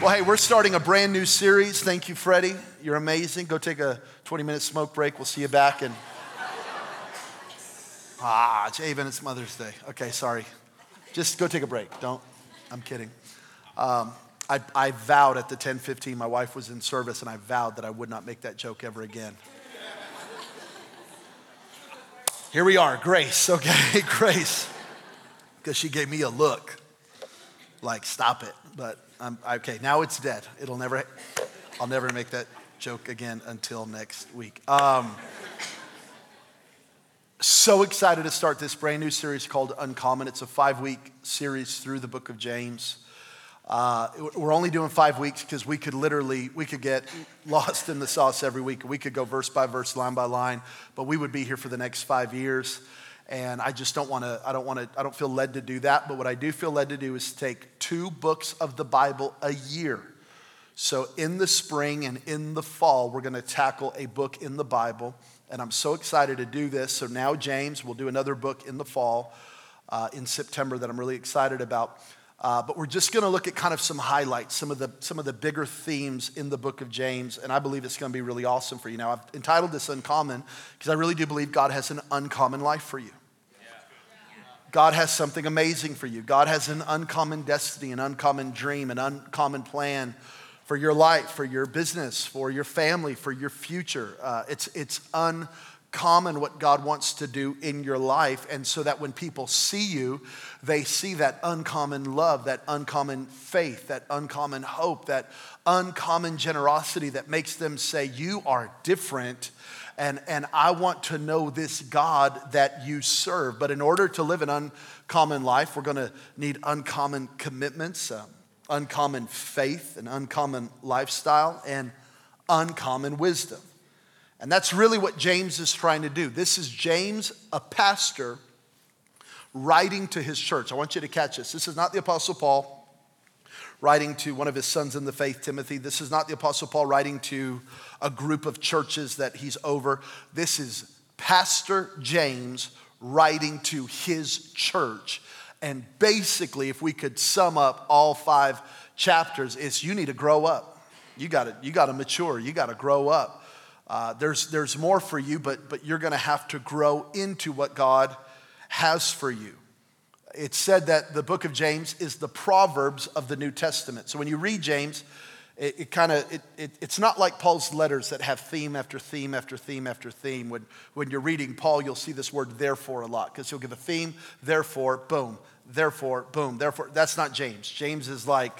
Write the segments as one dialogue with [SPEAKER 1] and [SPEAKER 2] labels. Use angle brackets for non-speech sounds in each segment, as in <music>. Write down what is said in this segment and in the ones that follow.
[SPEAKER 1] Well, hey, we're starting a brand new series. Thank you, Freddie. You're amazing. Go take a 20 minute smoke break. We'll see you back. And ah, it's it's Mother's Day. Okay, sorry. Just go take a break. Don't. I'm kidding. Um, I, I vowed at the 10:15. My wife was in service, and I vowed that I would not make that joke ever again. Here we are, grace. Okay, <laughs> grace, because she gave me a look, like stop it. But I'm, okay, now it's dead. It'll never, I'll never make that joke again until next week. Um, so excited to start this brand new series called Uncommon. It's a five week series through the book of James. Uh, we're only doing five weeks because we could literally we could get lost in the sauce every week we could go verse by verse line by line but we would be here for the next five years and I just don't want to, I don't want to, I don't feel led to do that. But what I do feel led to do is take two books of the Bible a year. So in the spring and in the fall, we're going to tackle a book in the Bible. And I'm so excited to do this. So now, James, we'll do another book in the fall uh, in September that I'm really excited about. Uh, but we're just going to look at kind of some highlights, some of the some of the bigger themes in the book of James, and I believe it's going to be really awesome for you. Now, I've entitled this "Uncommon" because I really do believe God has an uncommon life for you. God has something amazing for you. God has an uncommon destiny, an uncommon dream, an uncommon plan for your life, for your business, for your family, for your future. Uh, it's, it's uncommon what God wants to do in your life. And so that when people see you, they see that uncommon love, that uncommon faith, that uncommon hope, that uncommon generosity that makes them say, You are different and, and I want to know this God that you serve. But in order to live an uncommon life, we're to need uncommon commitments, um, uncommon faith, an uncommon lifestyle, and uncommon wisdom. And that's really what James is trying to do. This is James, a pastor, writing to his church. I want you to catch this. This is not the Apostle Paul writing to one of his sons in the faith, Timothy. This is not the Apostle Paul writing to a group of churches that he's over. This is Pastor James writing to his church. And basically, if we could sum up all five chapters, it's you need to grow up. You got you got to mature. You got to grow up. Uh, there's, there's more for you, but, but you're going to have to grow into what God has for you it's said that the book of James is the Proverbs of the New Testament. So when you read James, it, it kind of it, it, it's not like Paul's letters that have theme after theme after theme after theme. When, when you're reading Paul, you'll see this word therefore a lot because he'll give a theme, therefore, boom, therefore, boom, therefore. That's not James. James is like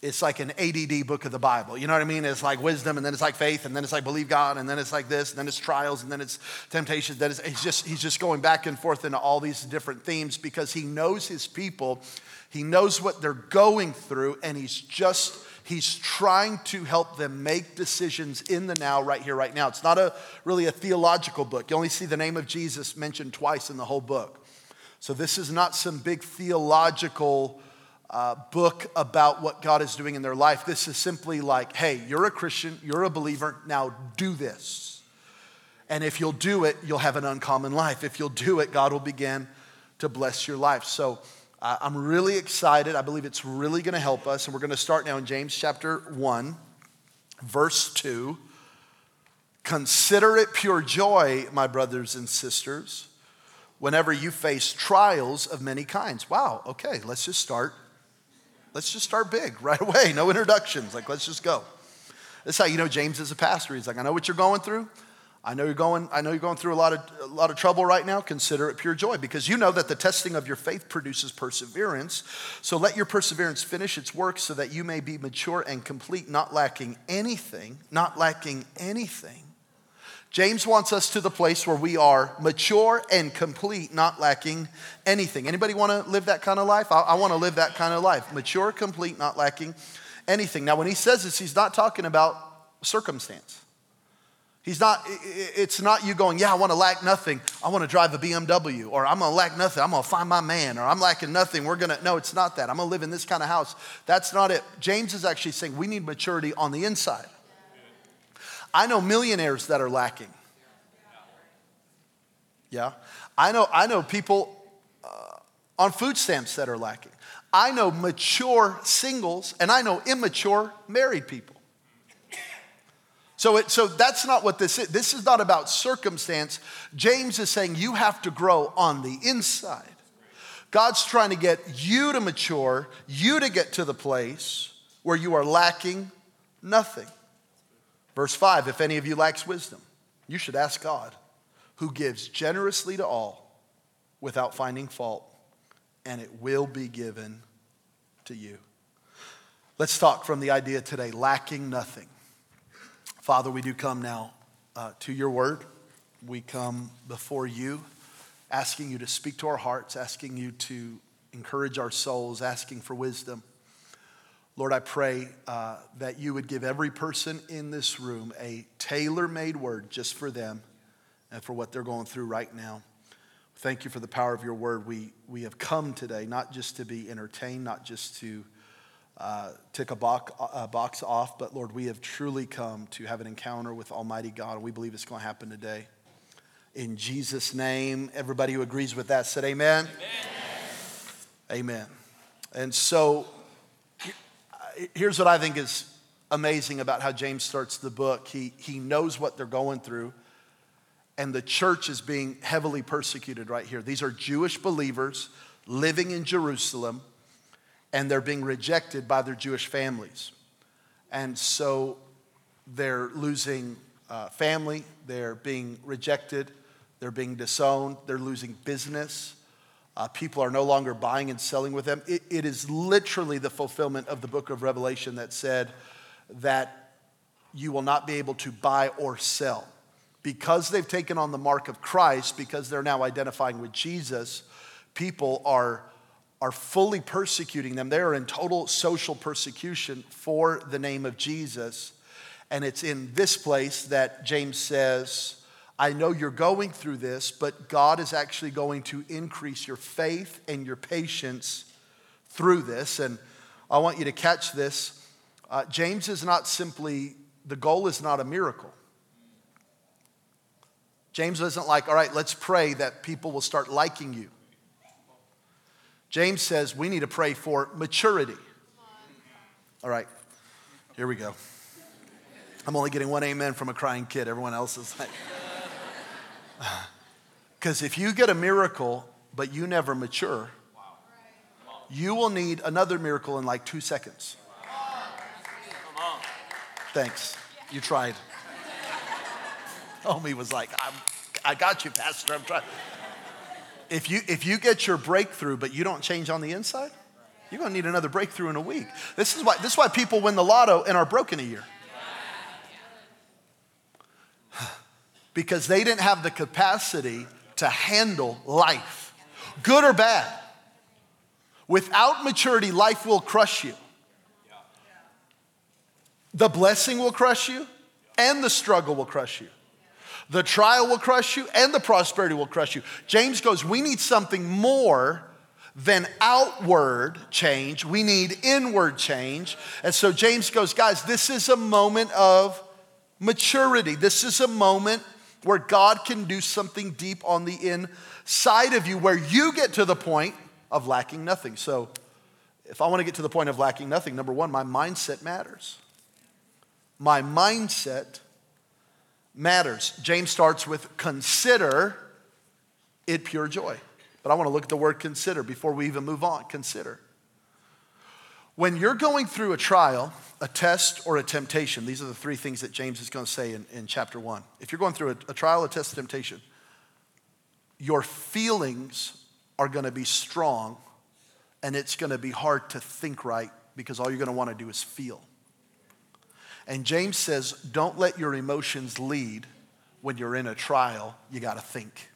[SPEAKER 1] it's like an ADD book of the Bible. You know what I mean? It's like wisdom, and then it's like faith, and then it's like believe God, and then it's like this, and then it's trials, and then it's temptations. Then it's, he's just he's just going back and forth into all these different themes because he knows his people, he knows what they're going through, and he's just he's trying to help them make decisions in the now, right here, right now. It's not a really a theological book. You only see the name of Jesus mentioned twice in the whole book, so this is not some big theological uh, book about what God is doing in their life. This is simply like, hey, you're a Christian, you're a believer, now do this. And if you'll do it, you'll have an uncommon life. If you'll do it, God will begin to bless your life. So uh, I'm really excited. I believe it's really going to help us. And we're going to start now in James chapter 1, verse 2. Consider it pure joy, my brothers and sisters, whenever you face trials of many kinds. Wow, okay, let's just start Let's just start big <laughs> right away. No introductions. Like, let's just go. That's how you know James is a pastor. He's like, I know what you're going through. I know you're going, I know you're going through a lot of a lot of trouble right now. Consider it pure joy because you know that the testing of your faith produces perseverance. So let your perseverance finish its work so that you may be mature and complete, not lacking anything, not lacking anything. James wants us to the place where we are mature and complete, not lacking anything. Anybody want to live that kind of life? I, I want to live that kind of life. Mature, complete, not lacking anything. Now, when he says this, he's not talking about circumstance. He's not, it's not you going, yeah, I want to lack nothing. I want to drive a BMW, or I'm going to lack nothing. I'm going to find my man, or I'm lacking nothing. We're going to, no, it's not that. I'm going to live in this kind of house. That's not it. James is actually saying we need maturity on the inside. I know millionaires that are lacking. Yeah. I know, I know people uh, on food stamps that are lacking. I know mature singles and I know immature married people. So, it, so that's not what this is. This is not about circumstance. James is saying you have to grow on the inside. God's trying to get you to mature, you to get to the place where you are lacking nothing. Verse 5 If any of you lacks wisdom, you should ask God, who gives generously to all without finding fault, and it will be given to you. Let's talk from the idea today lacking nothing. Father, we do come now uh, to your word. We come before you, asking you to speak to our hearts, asking you to encourage our souls, asking for wisdom. Lord, I pray uh, that you would give every person in this room a tailor made word just for them and for what they're going through right now. Thank you for the power of your word. We, we have come today not just to be entertained, not just to uh, tick a box, a box off, but Lord, we have truly come to have an encounter with Almighty God, and we believe it's going to happen today. In Jesus' name, everybody who agrees with that said amen. Amen. amen. And so here's what I think is amazing about how James starts the book. He, he knows what they're going through, and the church is being heavily persecuted right here. These are Jewish believers living in Jerusalem and they're being rejected by their Jewish families. And so they're losing uh, family, they're being rejected, they're being disowned, they're losing business. Uh, people are no longer buying and selling with them. It, it is literally the fulfillment of the book of Revelation that said that you will not be able to buy or sell. Because they've taken on the mark of Christ, because they're now identifying with Jesus, people are are fully persecuting them. They are in total social persecution for the name of Jesus. And it's in this place that James says, I know you're going through this, but God is actually going to increase your faith and your patience through this. And I want you to catch this. Uh, James is not simply, the goal is not a miracle. James isn't like, all right, let's pray that people will start liking you. James says we need to pray for maturity. All right, here we go. I'm only getting one amen from a crying kid. Everyone else is like, because if you get a miracle, but you never mature, you will need another miracle in like two seconds. Thanks. You tried. Omi was like, i got you, Pastor. I'm trying if you, if you get your breakthrough, but you don't change on the inside, you're going to need another breakthrough in a week. This is why, this is why people win the lotto and are broken a year. Because they didn't have the capacity to handle life, good or bad. Without maturity, life will crush you. The blessing will crush you, and the struggle will crush you. The trial will crush you and the prosperity will crush you. James goes, We need something more than outward change. We need inward change. And so James goes, Guys, this is a moment of maturity. This is a moment where God can do something deep on the inside of you, where you get to the point of lacking nothing. So, if I want to get to the point of lacking nothing, number one, my mindset matters. My mindset matters. James starts with consider it pure joy. But I want to look at the word consider before we even move on. Consider. When you're going through a trial, a test, or a temptation, these are the three things that James is going to say in, in chapter one. If you're going through a, a trial, a test, a temptation, your feelings are going to be strong and it's going to be hard to think right because all you're going to want to do is feel. And James says, don't let your emotions lead when you're in a trial. You got to think.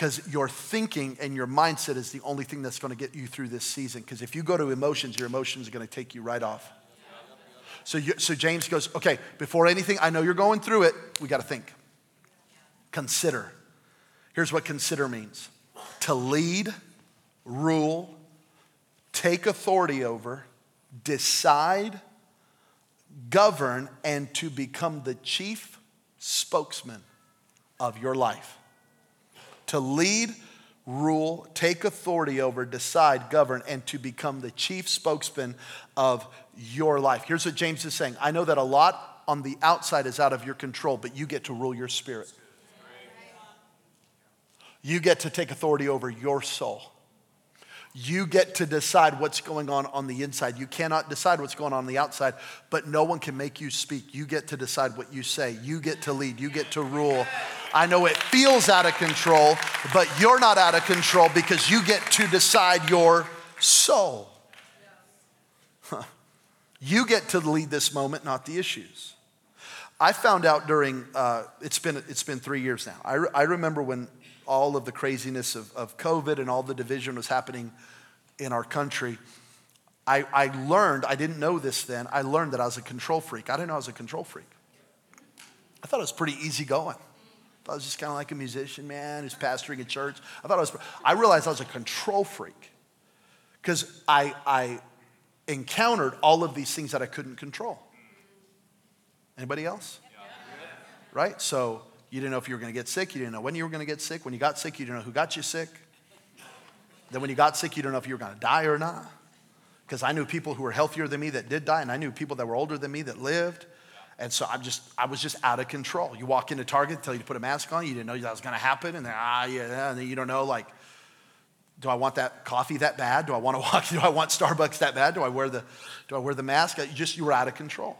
[SPEAKER 1] Because your thinking and your mindset is the only thing that's going to get you through this season. Because if you go to emotions, your emotions are going to take you right off. So, you, so James goes, okay, before anything, I know you're going through it, we got to think. Consider. Here's what consider means to lead, rule, take authority over, decide, govern, and to become the chief spokesman of your life. To lead, rule, take authority over, decide, govern, and to become the chief spokesman of your life. Here's what James is saying I know that a lot on the outside is out of your control, but you get to rule your spirit. You get to take authority over your soul. You get to decide what's going on on the inside. You cannot decide what's going on on the outside, but no one can make you speak. You get to decide what you say. You get to lead. You get to rule. I know it feels out of control, but you're not out of control because you get to decide your soul. Huh. You get to lead this moment, not the issues. I found out during, uh, it's, been, it's been three years now. I, re- I remember when all of the craziness of, of COVID and all the division was happening in our country. I, I learned, I didn't know this then, I learned that I was a control freak. I didn't know I was a control freak. I thought it was pretty easy going. I thought I was just kind of like a musician, man, who's pastoring a church. I thought I was, I realized I was a control freak because I, I encountered all of these things that I couldn't control. Anybody else? Right? So you didn't know if you were going to get sick. You didn't know when you were going to get sick. When you got sick, you didn't know who got you sick. Then when you got sick, you didn't know if you were going to die or not. Because I knew people who were healthier than me that did die, and I knew people that were older than me that lived. And so I'm just, I was just out of control. You walk into Target, tell you to put a mask on, you didn't know that was going to happen, and then ah yeah, and then you don't know like, do I want that coffee that bad? Do I want to <laughs> walk? Do I want Starbucks that bad? Do I wear the, do I wear the mask? You just you were out of control.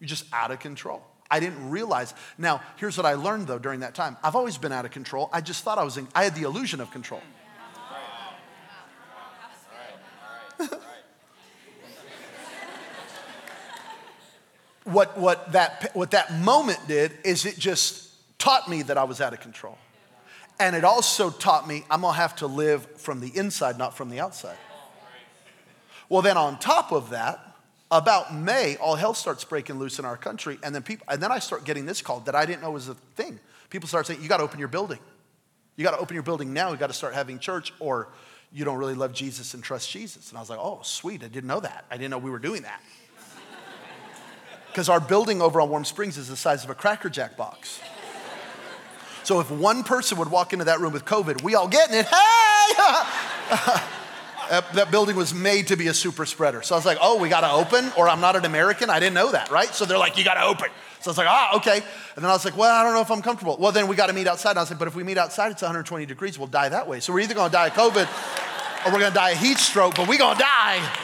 [SPEAKER 1] You're just out of control. I didn't realize. Now, here's what I learned though during that time. I've always been out of control. I just thought I was in, I had the illusion of control. <laughs> what, what, that, what that moment did is it just taught me that I was out of control. And it also taught me I'm gonna have to live from the inside, not from the outside. Well, then on top of that, about May, all hell starts breaking loose in our country, and then people, and then I start getting this call that I didn't know was a thing. People start saying, "You got to open your building. You got to open your building now. You got to start having church, or you don't really love Jesus and trust Jesus." And I was like, "Oh, sweet! I didn't know that. I didn't know we were doing that." <laughs> Because our building over on Warm Springs is the size of a Cracker Jack box. So if one person would walk into that room with COVID, we all getting it. Hey! <laughs> that building was made to be a super spreader. So I was like, oh, we got to open, or I'm not an American. I didn't know that, right? So they're like, you got to open. So I was like, ah, okay. And then I was like, well, I don't know if I'm comfortable. Well, then we got to meet outside. And I was like, but if we meet outside, it's 120 degrees. We'll die that way. So we're either going to die of COVID or we're going to die of heat stroke, but we're going to die.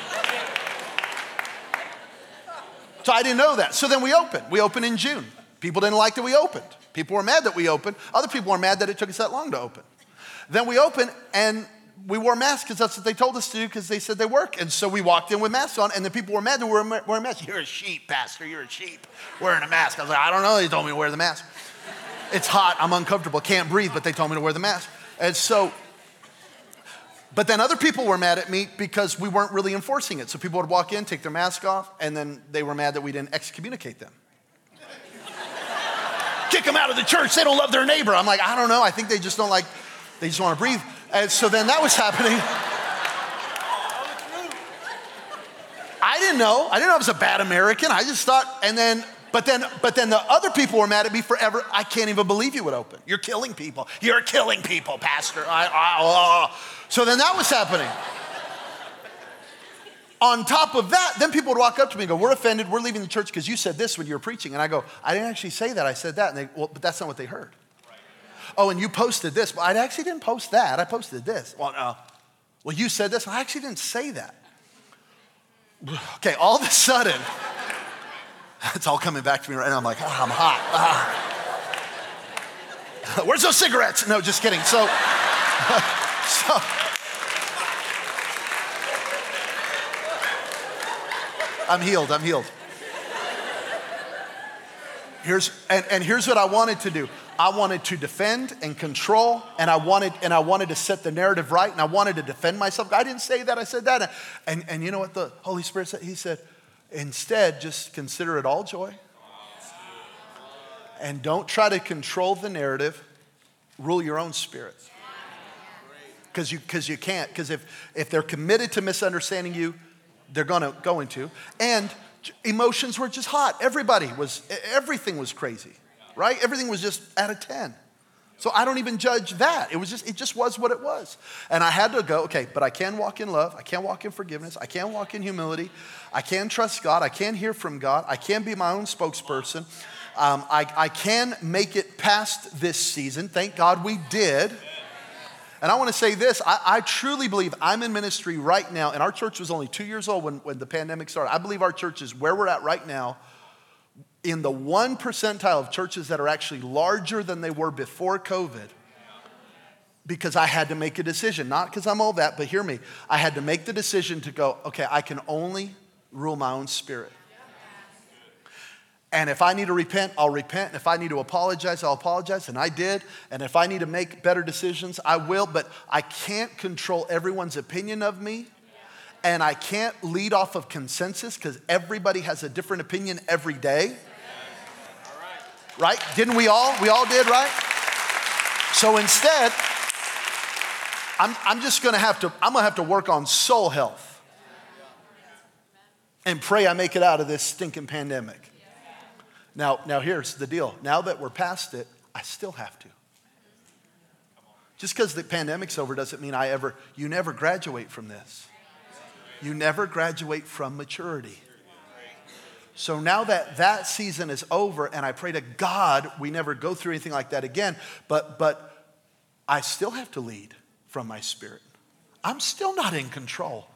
[SPEAKER 1] So I didn't know that. So then we opened. We opened in June. People didn't like that we opened. People were mad that we opened. Other people were mad that it took us that long to open. Then we opened, and we wore masks because that's what they told us to do because they said they work. And so we walked in with masks on, and the people were mad that we were wearing masks. You're a sheep, Pastor. You're a sheep wearing a mask. I was like, I don't know. They told me to wear the mask. It's hot. I'm uncomfortable. Can't breathe, but they told me to wear the mask. And so, but then other people were mad at me because we weren't really enforcing it. So people would walk in, take their mask off, and then they were mad that we didn't excommunicate them. Kick them out of the church. They don't love their neighbor. I'm like, I don't know. I think they just don't like, they just want to breathe. And so then that was happening. I didn't know. I didn't know I was a bad American. I just thought, and then, but then, but then the other people were mad at me forever. I can't even believe you would open. You're killing people. You're killing people, Pastor. I, I, oh. So then that was happening. On top of that, then people would walk up to me and go, We're offended. We're leaving the church because you said this when you were preaching. And I go, I didn't actually say that. I said that. And they, well, but that's not what they heard. Oh, and you posted this. Well, I actually didn't post that. I posted this. Well. Well, you said this. I actually didn't say that. Okay, all of a sudden, <laughs> it's all coming back to me right now. I'm like, oh, I'm hot. Ah. <laughs> Where's those cigarettes? No, just kidding. So, <laughs> so, I'm healed. I'm healed. Here's, and, and here's what I wanted to do. I wanted to defend and control, and I wanted, and I wanted to set the narrative right, and I wanted to defend myself. I didn't say that, I said that. And, and you know what the Holy Spirit said? He said, instead, just consider it all joy. And don't try to control the narrative, rule your own spirit. Because you, cause you can't. Because if, if they're committed to misunderstanding you, they're gonna, going to. And emotions were just hot. Everybody was, everything was crazy right? Everything was just out of 10. So I don't even judge that. It was just, it just was what it was. And I had to go, okay, but I can walk in love. I can walk in forgiveness. I can walk in humility. I can trust God. I can hear from God. I can be my own spokesperson. Um, I, I can make it past this season. Thank God we did. And I want to say this I, I, truly believe I'm in ministry right now, and our church was only two years old when, when the pandemic started. I believe our church is where we're at right now in the one percentile of churches that are actually larger than they were before COVID because I had to make a decision. Not because I'm all that, but hear me. I had to make the decision to go, okay, I can only rule my own spirit. And if I need to repent, I'll repent. And if I need to apologize, I'll apologize. And I did. And if I need to make better decisions, I will. But I can't control everyone's opinion of me. And I can't lead off of consensus because everybody has a different opinion every day. Right? Didn't we all? We all did, right? So instead, I'm, I'm just gonna have to, I'm gonna have to work on soul health and pray I make it out of this stinking pandemic. Now, now here's the deal. Now that we're past it, I still have to. Just because the pandemic's over doesn't mean I ever, you never graduate from this. You never graduate from maturity. So now that that season is over, and I pray to God we never go through anything like that again, but, but I still have to lead from my spirit. I'm still not in control.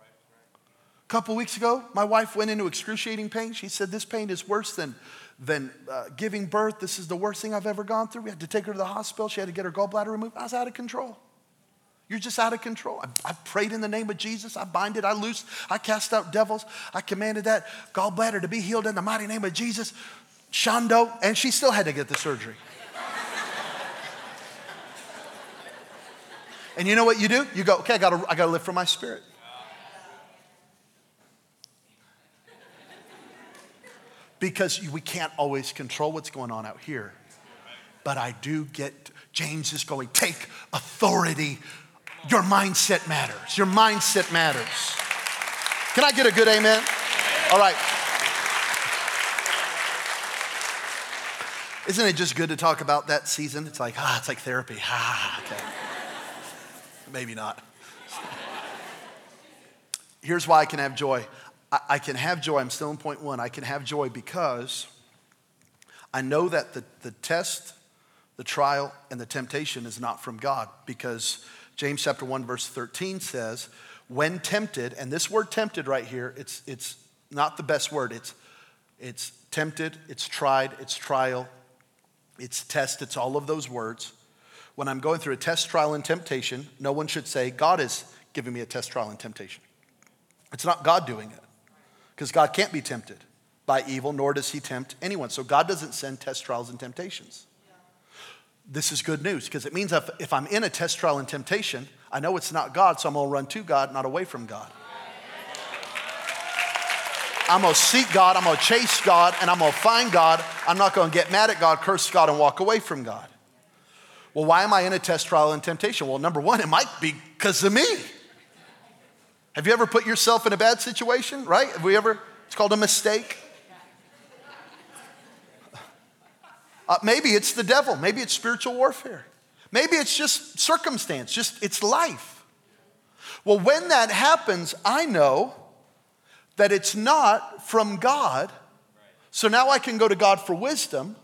[SPEAKER 1] A couple weeks ago, my wife went into excruciating pain. She said, This pain is worse than, than uh, giving birth. This is the worst thing I've ever gone through. We had to take her to the hospital. She had to get her gallbladder removed. I was out of control. You're just out of control. I, I, prayed in the name of Jesus. I bind it. I loose. I cast out devils. I commanded that gallbladder to be healed in the mighty name of Jesus. Shando, and she still had to get the surgery. <laughs> and you know what you do? You go, okay, I gotta, I gotta live from my spirit. Because we can't always control what's going on out here. But I do get, James is going, take authority your mindset matters. Your mindset matters. Can I get a good amen? All right. Isn't it just good to talk about that season? It's like, ah, it's like therapy. Ah, okay. Maybe not. Here's why I can have joy. I, can have joy. I'm still in point one. I can have joy because I know that the, the test, the trial, and the temptation is not from God because James chapter 1, verse 13 says, when tempted, and this word tempted right here, it's, it's not the best word. It's, it's tempted, it's tried, it's trial, it's test, it's all of those words. When I'm going through a test, trial, and temptation, no one should say, God is giving me a test, trial, and temptation. It's not God doing it, because God can't be tempted by evil, nor does he tempt anyone. So God doesn't send test, trials, and temptations this is good news because it means if, if I'm in a test trial and temptation, I know it's not God, so I'm gonna run to God, not away from God. I'm gonna seek God, I'm gonna chase God, and I'm gonna find God. I'm not gonna get mad at God, curse God, and walk away from God. Well, why am I in a test trial and temptation? Well, number one, it might be because of me. Have you ever put yourself in a bad situation, right? Have we ever, it's called a mistake. Uh, maybe it's the devil. Maybe it's spiritual warfare. Maybe it's just circumstance, just it's life. Well, when that happens, I know that it's not from God. So now I can go to God for wisdom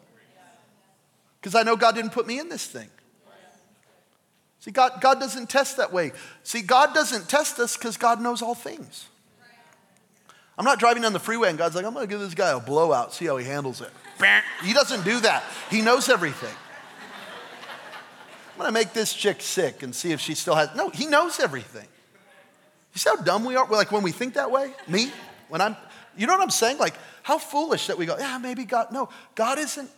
[SPEAKER 1] because I know God didn't put me in this thing. See, God, God doesn't test that way. See, God doesn't test us because God knows all things. I'm not driving down the freeway and God's like, I'm going to give this guy a blowout, see how he handles it. <laughs> He doesn't do that. He knows everything. I'm gonna make this chick sick and see if she still has. No, he knows everything. You see how dumb we are? Like when we think that way? Me? When I'm, you know what I'm saying? Like how foolish that we go, yeah, maybe God. No, God isn't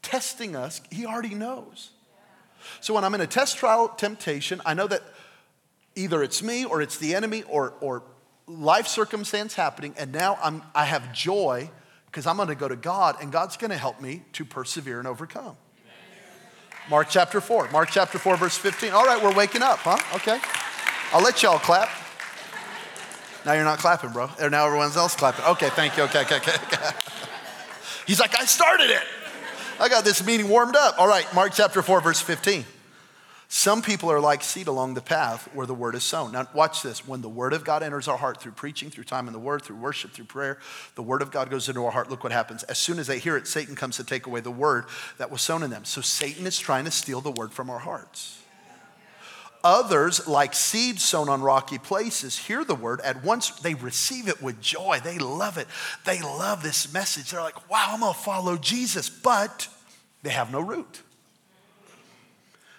[SPEAKER 1] testing us, He already knows. So when I'm in a test trial temptation, I know that either it's me or it's the enemy or, or life circumstance happening, and now I'm, I have joy because I'm going to go to God and God's going to help me to persevere and overcome. Mark chapter 4. Mark chapter 4, verse 15. All right, we're waking up, huh? Okay. I'll let y'all clap. Now you're not clapping, bro. Or now everyone's else clapping. Okay, thank you. Okay, okay, okay. He's like, I started it. I got this meeting warmed up. All right, Mark chapter 4, verse 15. Some people are like seed along the path where the word is sown. Now, watch this. When the word of God enters our heart through preaching, through time in the word, through worship, through prayer, the word of God goes into our heart. Look what happens. As soon as they hear it, Satan comes to take away the word that was sown in them. So Satan is trying to steal the word from our hearts. Others, like seeds sown on rocky places, hear the word. At once they receive it with joy. They love it. They love this message. They're like, wow, I'm going to follow Jesus. But they have no root.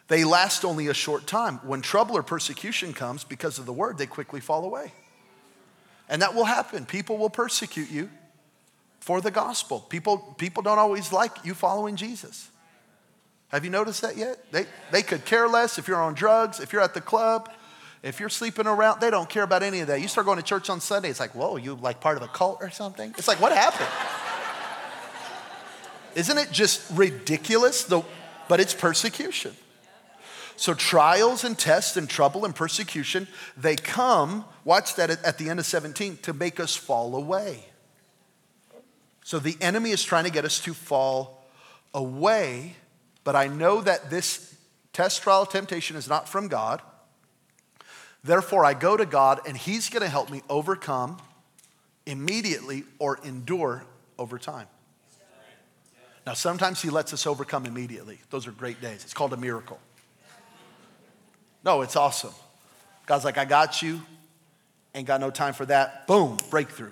[SPEAKER 1] They last only a short time. When trouble or persecution comes because of the word, they quickly fall away. And that will happen. People will persecute you for the gospel. People, people don't always like you following Jesus. Have you noticed that yet? They, they could care less if you're on drugs, if you're at the club, if you're sleeping around. They don't care about any of that. You start going to church on Sunday, it's like, whoa, you like part of a cult or something? It's like, what happened? Isn't it just ridiculous? The, but it's persecution. So trials and tests and trouble and persecution, they come, watch that at the end of 17, to make us fall away. So the enemy is trying to get us to fall away, but I know that this test, trial, temptation is not from God. Therefore, I go to God and He's going to help me overcome immediately or endure over time. Now, sometimes He lets us overcome immediately. Those are great days. It's called a miracle. No, it's awesome. God's like, I got you. Ain't got no time for that. Boom, breakthrough.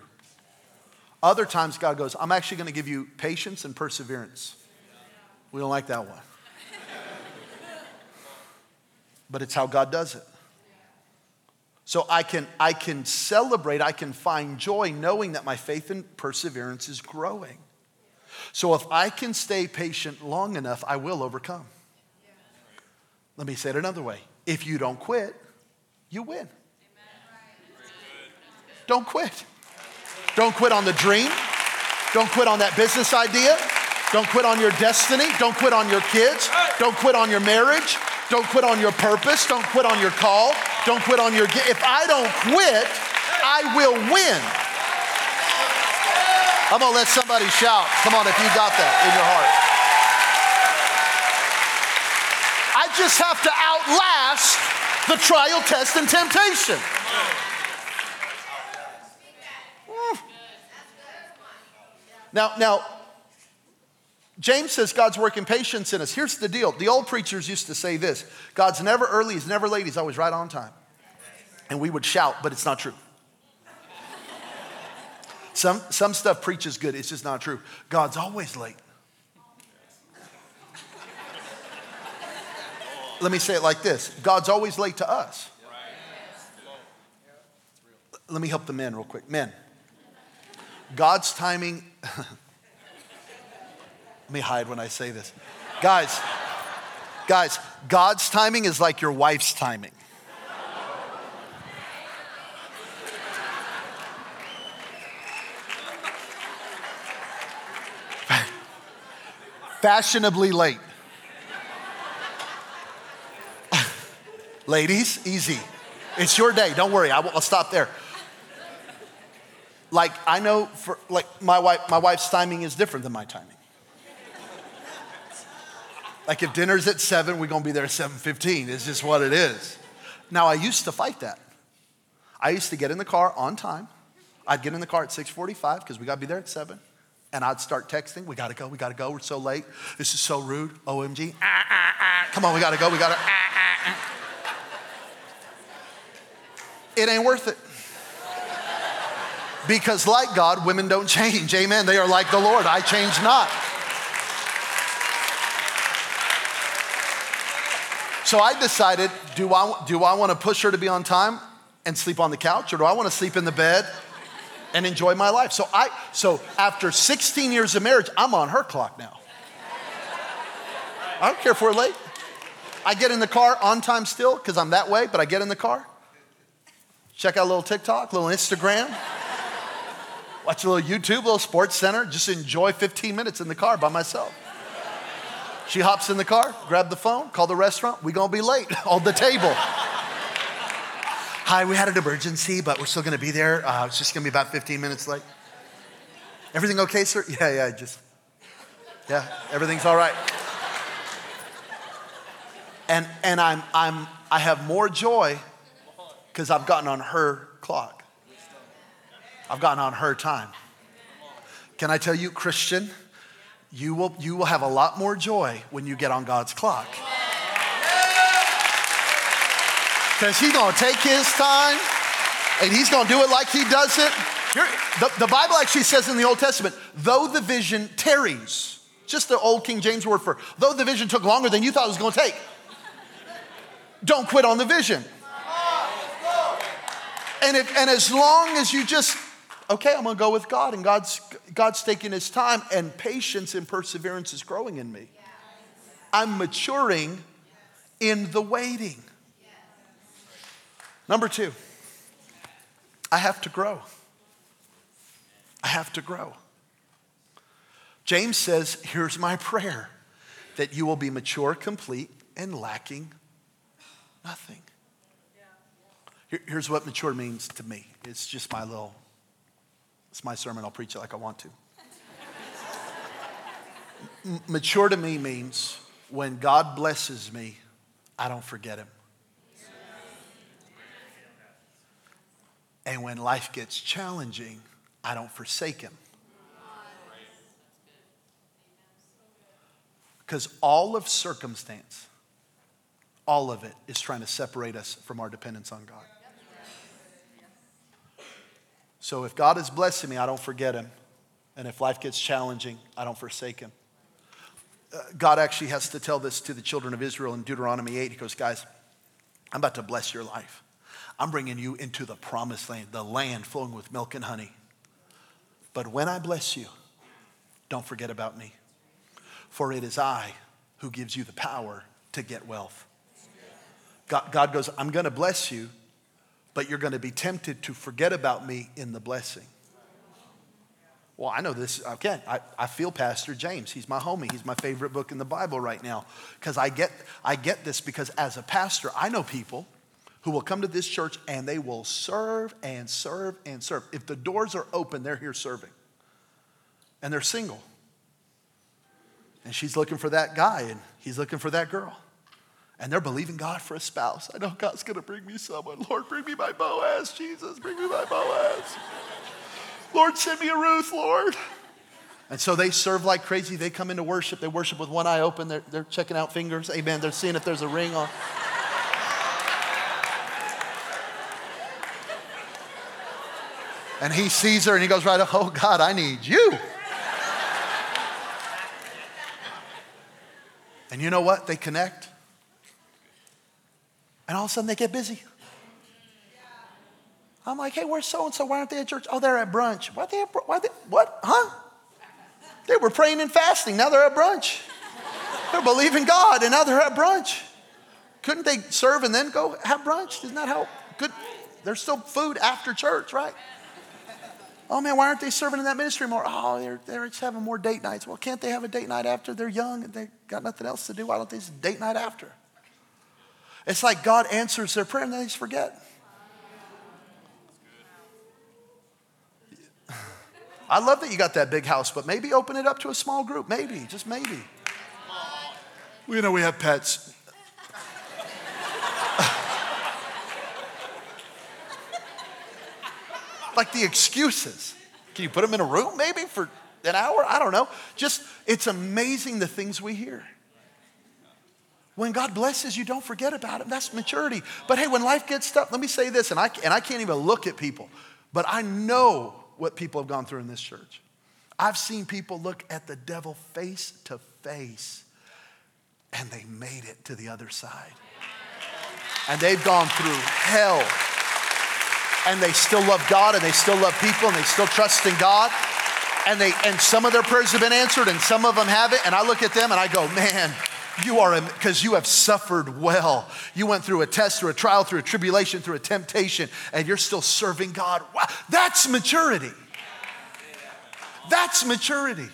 [SPEAKER 1] Other times, God goes, I'm actually going to give you patience and perseverance. We don't like that one. <laughs> but it's how God does it. So I can, I can celebrate, I can find joy knowing that my faith and perseverance is growing. So if I can stay patient long enough, I will overcome. Let me say it another way if you don't quit, you win. Don't quit. Don't quit on the dream. Don't quit on that business idea. Don't quit on your destiny. Don't quit on your kids. Don't quit on your marriage. Don't quit on your purpose. Don't quit on your call. Don't quit on your. If I don't quit, I will win. I'm gonna let somebody shout. Come on, if you got that in your heart. I just have to outlast the trial, test, and temptation. Now, now, James says God's working patience in us. Here's the deal. The old preachers used to say this God's never early, He's never late, He's always right on time. And we would shout, but it's not true. Some, some stuff preaches good, it's just not true. God's always late. Let me say it like this God's always late to us. Let me help the men real quick. Men, God's timing, <laughs> let me hide when I say this. Guys, guys, God's timing is like your wife's timing. <laughs> Fashionably late. Ladies, easy. It's your day. Don't worry. I will, I'll stop there. Like I know for like my wife, my wife's timing is different than my timing. Like if dinner's at seven, we're gonna be there at seven fifteen. It's just what it is. Now I used to fight that. I used to get in the car on time. I'd get in the car at six forty-five because we gotta be there at seven, and I'd start texting. We gotta go. We gotta go. We're so late. This is so rude. Omg. Ah, ah, ah. Come on, we gotta go. We gotta. Ah, ah, ah it ain't worth it. Because, like God, women don't change. Amen. They are like the Lord. I change not. So I decided do I, do I want to push her to be on time and sleep on the couch, or do I want to sleep in the bed and enjoy my life? So, I, so after 16 years of marriage, I'm on her clock now. I don't care if we're late. I get in the car on time still because I'm that way, but I get in the car. Check out a little TikTok, a little Instagram. Watch a little YouTube, a little SportsCenter. Just enjoy 15 minutes in the car by myself. She hops in the car, grab the phone, call the restaurant. We gonna be late <laughs> on the table. Hi, we had an emergency, but we're still gonna be there. Uh, it's just gonna be about 15 minutes late. Everything okay, sir? <laughs> Yeah, yeah, just Yeah, everything's all right. And, and I'm, I'm, I have more joy because I've gotten on her clock. I've gotten on her time. Can I tell you, Christian, you will, you will have a lot more joy when you get on God's clock. Because he's going to take his time and he's going to do it like he does it. The, the Bible actually says in the Old Testament, though the vision tarries, just the old King James word for, though the vision took longer than you thought it was going to take, don't quit on the vision. And, if, and as long as you just, okay, I'm gonna go with God, and God's, God's taking his time, and patience and perseverance is growing in me. I'm maturing in the waiting. Number two, I have to grow. I have to grow. James says, Here's my prayer that you will be mature, complete, and lacking nothing. Here's what mature means to me it's just my little, it's my sermon. I'll preach it like I want to. mature to me means when God blesses me, I don't forget him. And when life gets challenging, I don't forsake him. Because all of circumstance, all of it is trying to separate us from our dependence on God. So if God is blessing me, I don't forget him. And if life gets challenging, I don't forsake him. Uh, God actually has to tell this to the children of Israel in Deuteronomy 8. He goes, Guys, I'm about to bless your life. I'm bringing you into the promised land, the land flowing with milk and honey. But when I bless you, don't forget about me. For it is I who gives you the power to get wealth. God, God goes, I'm going to bless you, but you're going to be tempted to forget about me in the blessing. Well, I know this, again, I, I feel Pastor James. He's my homie. He's my favorite book in the Bible right now. Because I get, I get this because as a pastor, I know people who will come to this church and they will serve and serve and serve. If the doors are open, they're here serving. And they're single. And she's looking for that guy and he's looking for that girl. And they're believing God for a spouse. I know God's gonna bring me someone. Lord, bring me my Boaz. Jesus, bring me my Boaz. Lord, send me a Ruth, Lord. And so they serve like crazy. They come into worship. They worship with one eye open. They're, they're checking out fingers. Amen. They're seeing if there's a ring on. And he sees her and he goes right, oh God, I need you. and you know what? They connect. And all of a sudden they get busy. I'm like, hey, where's so and so? Why aren't they at church? Oh, they're at brunch. Why they? Why they, what? Huh? They were praying and fasting. Now they're at brunch. They're believing God, and now they're at brunch. Couldn't they serve and then go have brunch? Isn't that how good? There's still food after church, right? Oh man, why aren't they serving in that ministry more? Oh, they're, they're just having more date nights. Well, can't they have a date night after? They're young and they got nothing else to do. Why don't they just date night after? It's like God answers their prayer and then they just forget. I love that you got that big house, but maybe open it up to a small group. Maybe, just maybe. You know, we have pets. like the excuses. Can you put them in a room maybe for an hour? I don't know. Just, it's amazing the things we hear. When God blesses you, don't forget about it. That's maturity. But hey, when life gets tough, let me say this, and I, and I can't even look at people, but I know what people have gone through in this church. I've seen people look at the devil face to face, and they made it to the other side. And they've gone through hell and they still love God and they still love people and they still trust in God. And they and some of their prayers have been answered and some of them haven't. And I look at them and I go, man, you are because you have suffered well. You went through a test, through a trial, through a tribulation, through a temptation, and you're still serving God. Wow, that's maturity. That's maturity.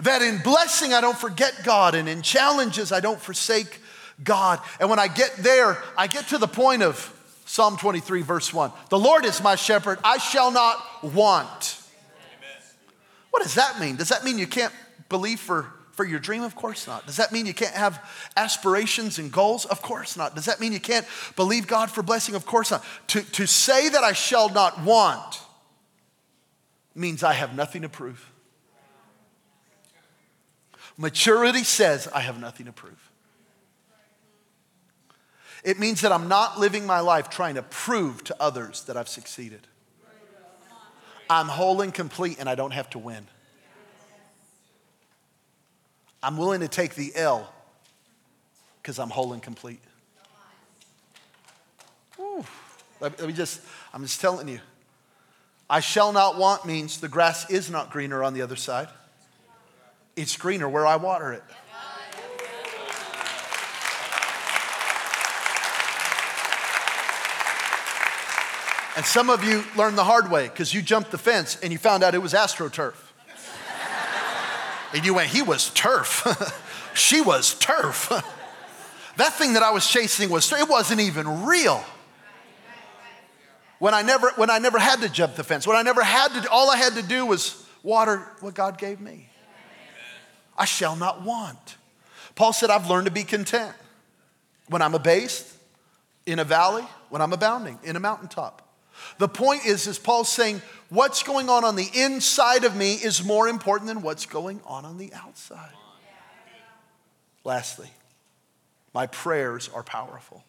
[SPEAKER 1] That in blessing, I don't forget God, and in challenges, I don't forsake God. And when I get there, I get to the point of Psalm 23, verse 1. The Lord is my shepherd, I shall not want. Amen. What does that mean? Does that mean you can't believe for for your dream? Of course not. Does that mean you can't have aspirations and goals? Of course not. Does that mean you can't believe God for blessing? Of course not. To, to say that I shall not want means I have nothing to prove. Maturity says I have nothing to prove. It means that I'm not living my life trying to prove to others that I've succeeded. I'm whole and complete and I don't have to win. I'm willing to take the L because I'm whole and complete. Let, let me just, I'm just telling you. I shall not want means the grass is not greener on the other side. It's greener where I water it. And some of you learned the hard way because you jumped the fence and you found out it was AstroTurf. And you went, he was turf. <laughs> she was turf. <laughs> that thing that I was chasing was, it wasn't even real. When I never, when I never had to jump the fence, when I never had to, all I had to do was water what God gave me. I shall not want. Paul said, I've learned to be content when I'm abased, in a valley, when I'm abounding, in a mountaintop. The point is, is Paul saying, what's going on on the inside of me is more important than what's going on on the outside. Lastly, my prayers are powerful.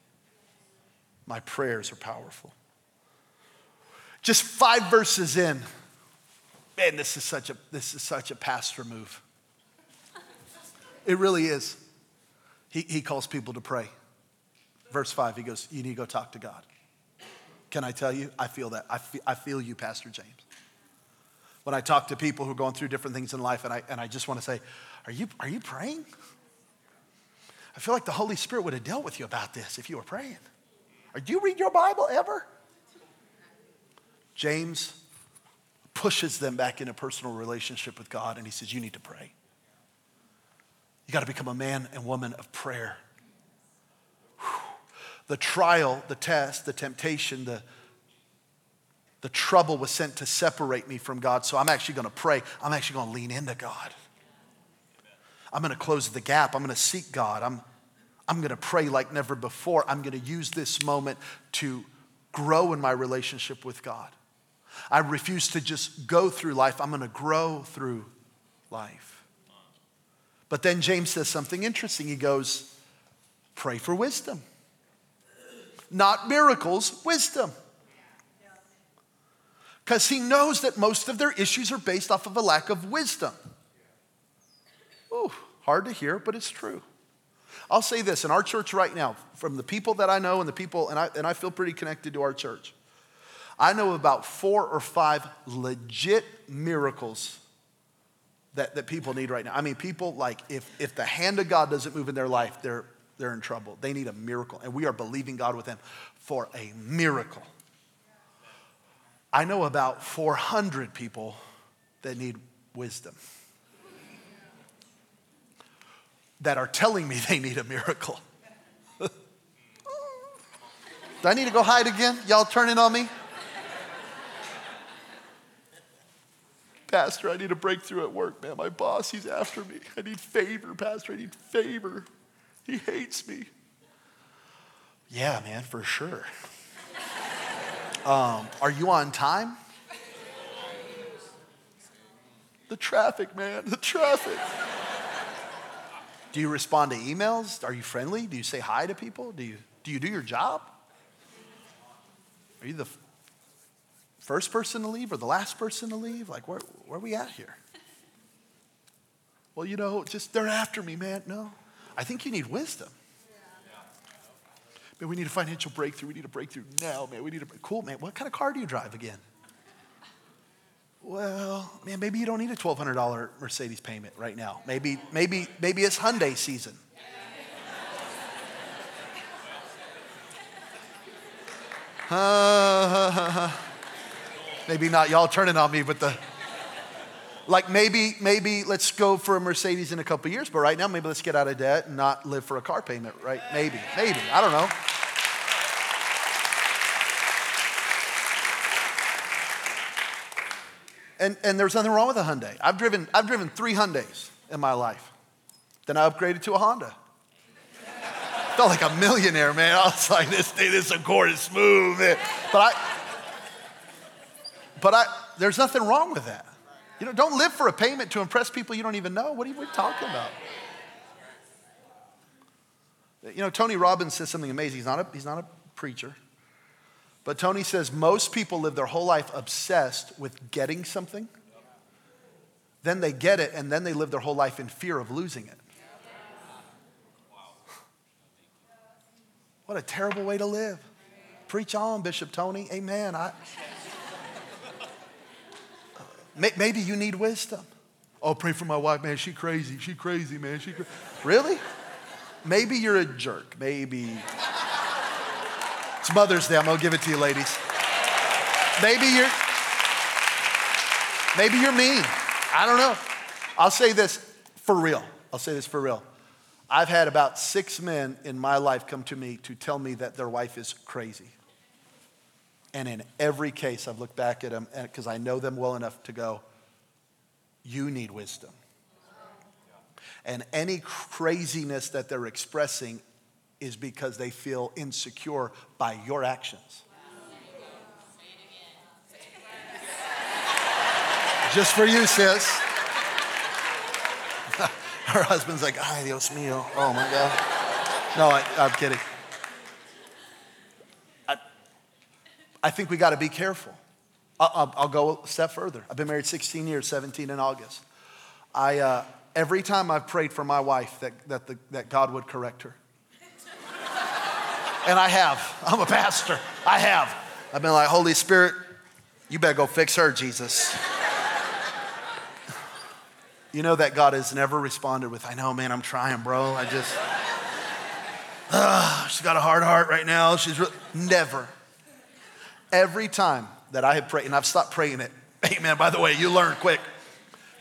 [SPEAKER 1] My prayers are powerful. Just five verses in, man, this is such a, this is such a pastor move. It really is. He, he calls people to pray. Verse five, he goes, You need to go talk to God. Can I tell you? I feel that. I feel, I feel you, Pastor James. When I talk to people who are going through different things in life, and I, and I just want to say, are you, are you praying? I feel like the Holy Spirit would have dealt with you about this if you were praying. Or do you read your Bible ever? James pushes them back into personal relationship with God, and he says, You need to pray. You got to become a man and woman of prayer the trial, the test, the temptation, the, the trouble was sent to separate me from God. So I'm actually going to pray. I'm actually going to lean into God. I'm going to close the gap. I'm going to seek God. I'm, I'm going to pray like never before. I'm going to use this moment to grow in my relationship with God. I refuse to just go through life. I'm going to grow through life. But then James says something interesting. He goes, Pray for wisdom not miracles, wisdom. Because he knows that most of their issues are based off of a lack of wisdom. Ooh, hard to hear, but it's true. I'll say this in our church right now, from the people that I know and the people, and I, and I feel pretty connected to our church, I know about four or five legit miracles that, that people need right now. I mean, people like, if, if the hand of God doesn't move in their life, they're, they're in trouble. They need a miracle. And we are believing God with them for a miracle. I know about 400 people that need wisdom that are telling me <laughs> they need a miracle. <laughs> Do I need to go hide again? Y'all turning on me? <laughs> Pastor, I need a breakthrough at work, man. My boss, he's after me. I need favor, Pastor. I need favor. He hates me. Yeah, man, for sure. Um, are you on time? The traffic, man, the traffic. Do you respond to emails? Are you friendly? Do you say hi to people? Do you do, you do your job? Are you the first person to leave or the last person to leave? Like, where, where are we at here? Well, you know, just they're after me, man. No. I think you need wisdom. Man, we need a financial breakthrough. We need a breakthrough now, man. We need a cool, man. What kind of car do you drive again? Well, man, maybe you don't need a twelve hundred dollar Mercedes payment right now. Maybe, maybe, maybe it's Hyundai season. Uh, <laughs> maybe not y'all turning on me, but the like maybe, maybe let's go for a Mercedes in a couple years, but right now maybe let's get out of debt and not live for a car payment, right? Maybe, maybe. I don't know. And, and there's nothing wrong with a Hyundai. I've driven, I've driven three Hyundais in my life. Then I upgraded to a Honda. <laughs> Felt like a millionaire, man. I was like, this this Accord is smooth. Man. But I, but I, there's nothing wrong with that. You know, don't live for a payment to impress people you don't even know. What are you talking about? You know, Tony Robbins says something amazing. He's not a, he's not a preacher. But Tony says most people live their whole life obsessed with getting something. Then they get it, and then they live their whole life in fear of losing it. What a terrible way to live. Preach on, Bishop Tony. Amen. I, maybe you need wisdom. Oh, pray for my wife, man. She crazy. She crazy, man. She cra-. really? Maybe you're a jerk. Maybe. It's Mother's Day. I'm gonna give it to you, ladies. Maybe you're. Maybe you're mean. I don't know. I'll say this for real. I'll say this for real. I've had about six men in my life come to me to tell me that their wife is crazy. And in every case, I've looked back at them because I know them well enough to go, you need wisdom. And any craziness that they're expressing is because they feel insecure by your actions. Just for you, sis. <laughs> Her husband's like, ay, Dios mío. Oh my God. No, I, am kidding. I think we got to be careful. I'll, I'll, go a step further. I've been married 16 years, 17 in August. I, uh, every time I've prayed for my wife that, that, the, that God would correct her. and I have. I'm a pastor. I have. I've been like, Holy Spirit, you better go fix her, Jesus. you know that God has never responded with, I know, man, I'm trying, bro. I just, <sighs> uh, she's got a hard heart right now. She's re-. never. Every time that I have prayed, and I've stopped praying it. <laughs> Amen. By the way, you learn quick.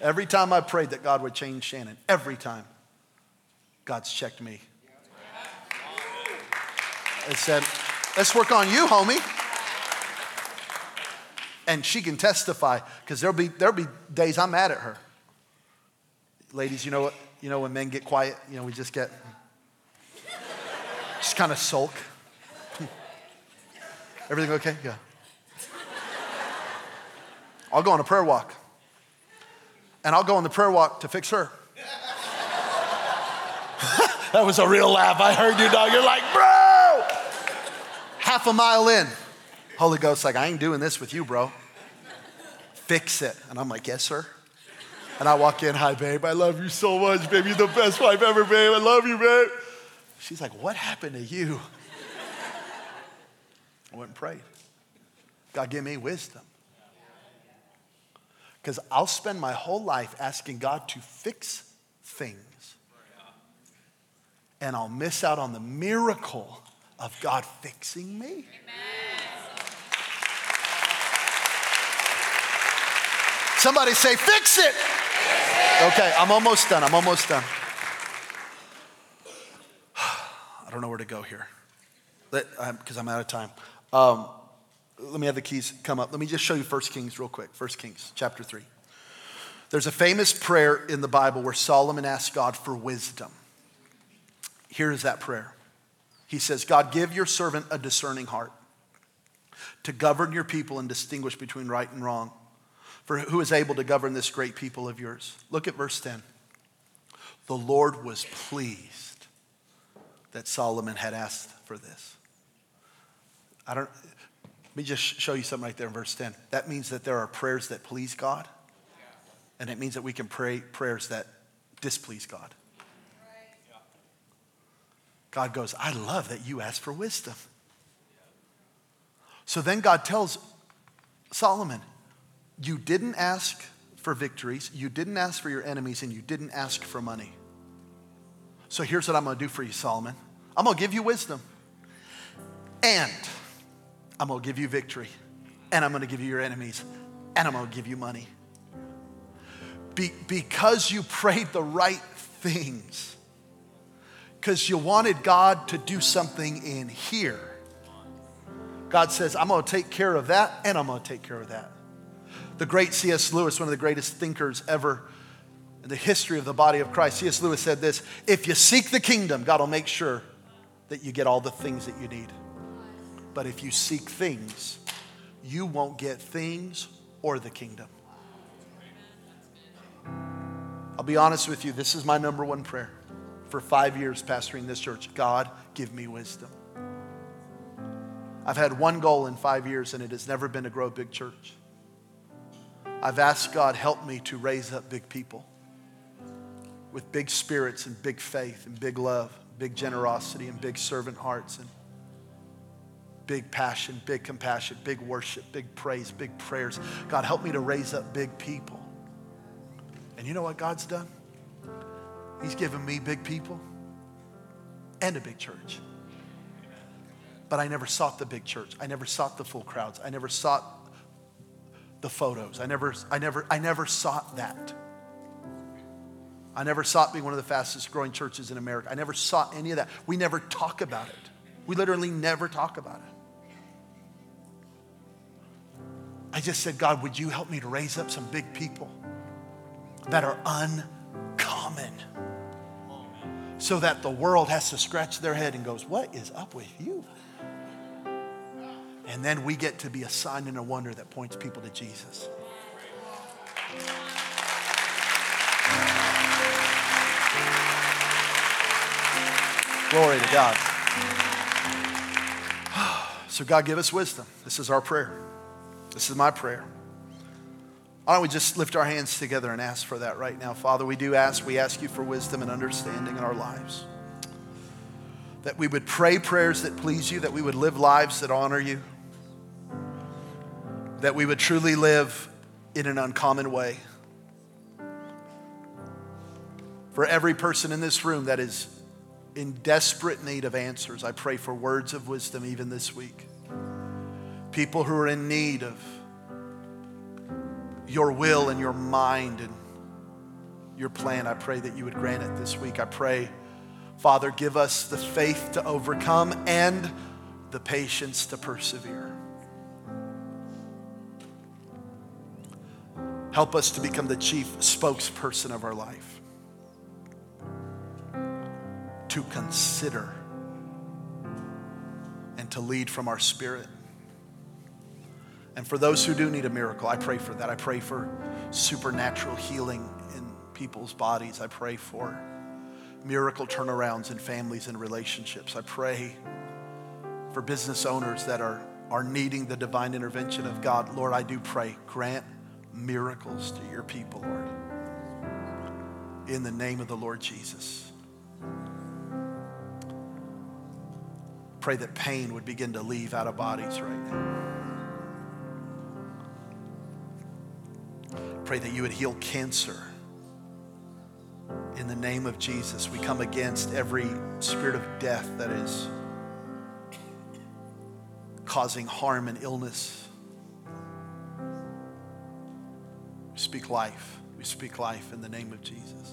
[SPEAKER 1] Every time I prayed that God would change Shannon, every time, God's checked me. And said, let's work on you, homie. And she can testify because there'll be, there'll be days I'm mad at her. Ladies, you know what? You know when men get quiet, you know, we just get, just kind of sulk. Everything okay? Yeah. I'll go on a prayer walk and I'll go on the prayer walk to fix her. <laughs> that was a real laugh. I heard you, dog. You're like, bro. Half a mile in, Holy Ghost, like, I ain't doing this with you, bro. Fix it. And I'm like, yes, sir. And I walk in, hi, babe. I love you so much, babe. You're the best wife ever, babe. I love you, babe. She's like, what happened to you? I went and prayed. God, give me wisdom. Because I'll spend my whole life asking God to fix things. And I'll miss out on the miracle of God fixing me. Amen. Somebody say, fix it. Okay, I'm almost done. I'm almost done. <sighs> I don't know where to go here because I'm out of time. Um, let me have the keys come up. Let me just show you 1 Kings real quick. 1 Kings chapter 3. There's a famous prayer in the Bible where Solomon asks God for wisdom. Here is that prayer. He says, God, give your servant a discerning heart to govern your people and distinguish between right and wrong. For who is able to govern this great people of yours? Look at verse 10. The Lord was pleased that Solomon had asked for this. I don't, let me just show you something right there in verse 10. That means that there are prayers that please God, and it means that we can pray prayers that displease God. God goes, I love that you ask for wisdom. So then God tells Solomon, You didn't ask for victories, you didn't ask for your enemies, and you didn't ask for money. So here's what I'm gonna do for you, Solomon I'm gonna give you wisdom. And I'm gonna give you victory, and I'm gonna give you your enemies, and I'm gonna give you money. Be, because you prayed the right things, because you wanted God to do something in here. God says, I'm gonna take care of that, and I'm gonna take care of that. The great C.S. Lewis, one of the greatest thinkers ever, in the history of the body of Christ. C.S. Lewis said this if you seek the kingdom, God will make sure that you get all the things that you need. But if you seek things, you won't get things or the kingdom. I'll be honest with you, this is my number one prayer for five years pastoring this church. God, give me wisdom. I've had one goal in five years, and it has never been to grow a big church. I've asked God, help me to raise up big people with big spirits and big faith and big love, big generosity and big servant hearts and big passion, big compassion, big worship, big praise, big prayers. God, help me to raise up big people. And you know what God's done? He's given me big people and a big church. But I never sought the big church. I never sought the full crowds. I never sought the photos. I never, I never, I never sought that. I never sought being one of the fastest growing churches in America. I never sought any of that. We never talk about it. We literally never talk about it. Just said, God, would you help me to raise up some big people that are uncommon so that the world has to scratch their head and goes, What is up with you? And then we get to be a sign and a wonder that points people to Jesus. Glory to God. <sighs> So, God, give us wisdom. This is our prayer. This is my prayer. Why don't we just lift our hands together and ask for that right now? Father, we do ask, we ask you for wisdom and understanding in our lives. That we would pray prayers that please you, that we would live lives that honor you, that we would truly live in an uncommon way. For every person in this room that is in desperate need of answers. I pray for words of wisdom even this week. People who are in need of your will and your mind and your plan, I pray that you would grant it this week. I pray, Father, give us the faith to overcome and the patience to persevere. Help us to become the chief spokesperson of our life. to consider and to lead from our spirit. And for those who do need a miracle, I pray for that. I pray for supernatural healing in people's bodies. I pray for miracle turnarounds in families and relationships. I pray for business owners that are, are needing the divine intervention of God. Lord, I do pray, grant miracles to your people, Lord. In the name of the Lord Jesus. Pray that pain would begin to leave out of bodies right now. Pray that you would heal cancer. In the name of Jesus, we come against every spirit of death that is causing harm and illness. We speak life. We speak life in the name of Jesus.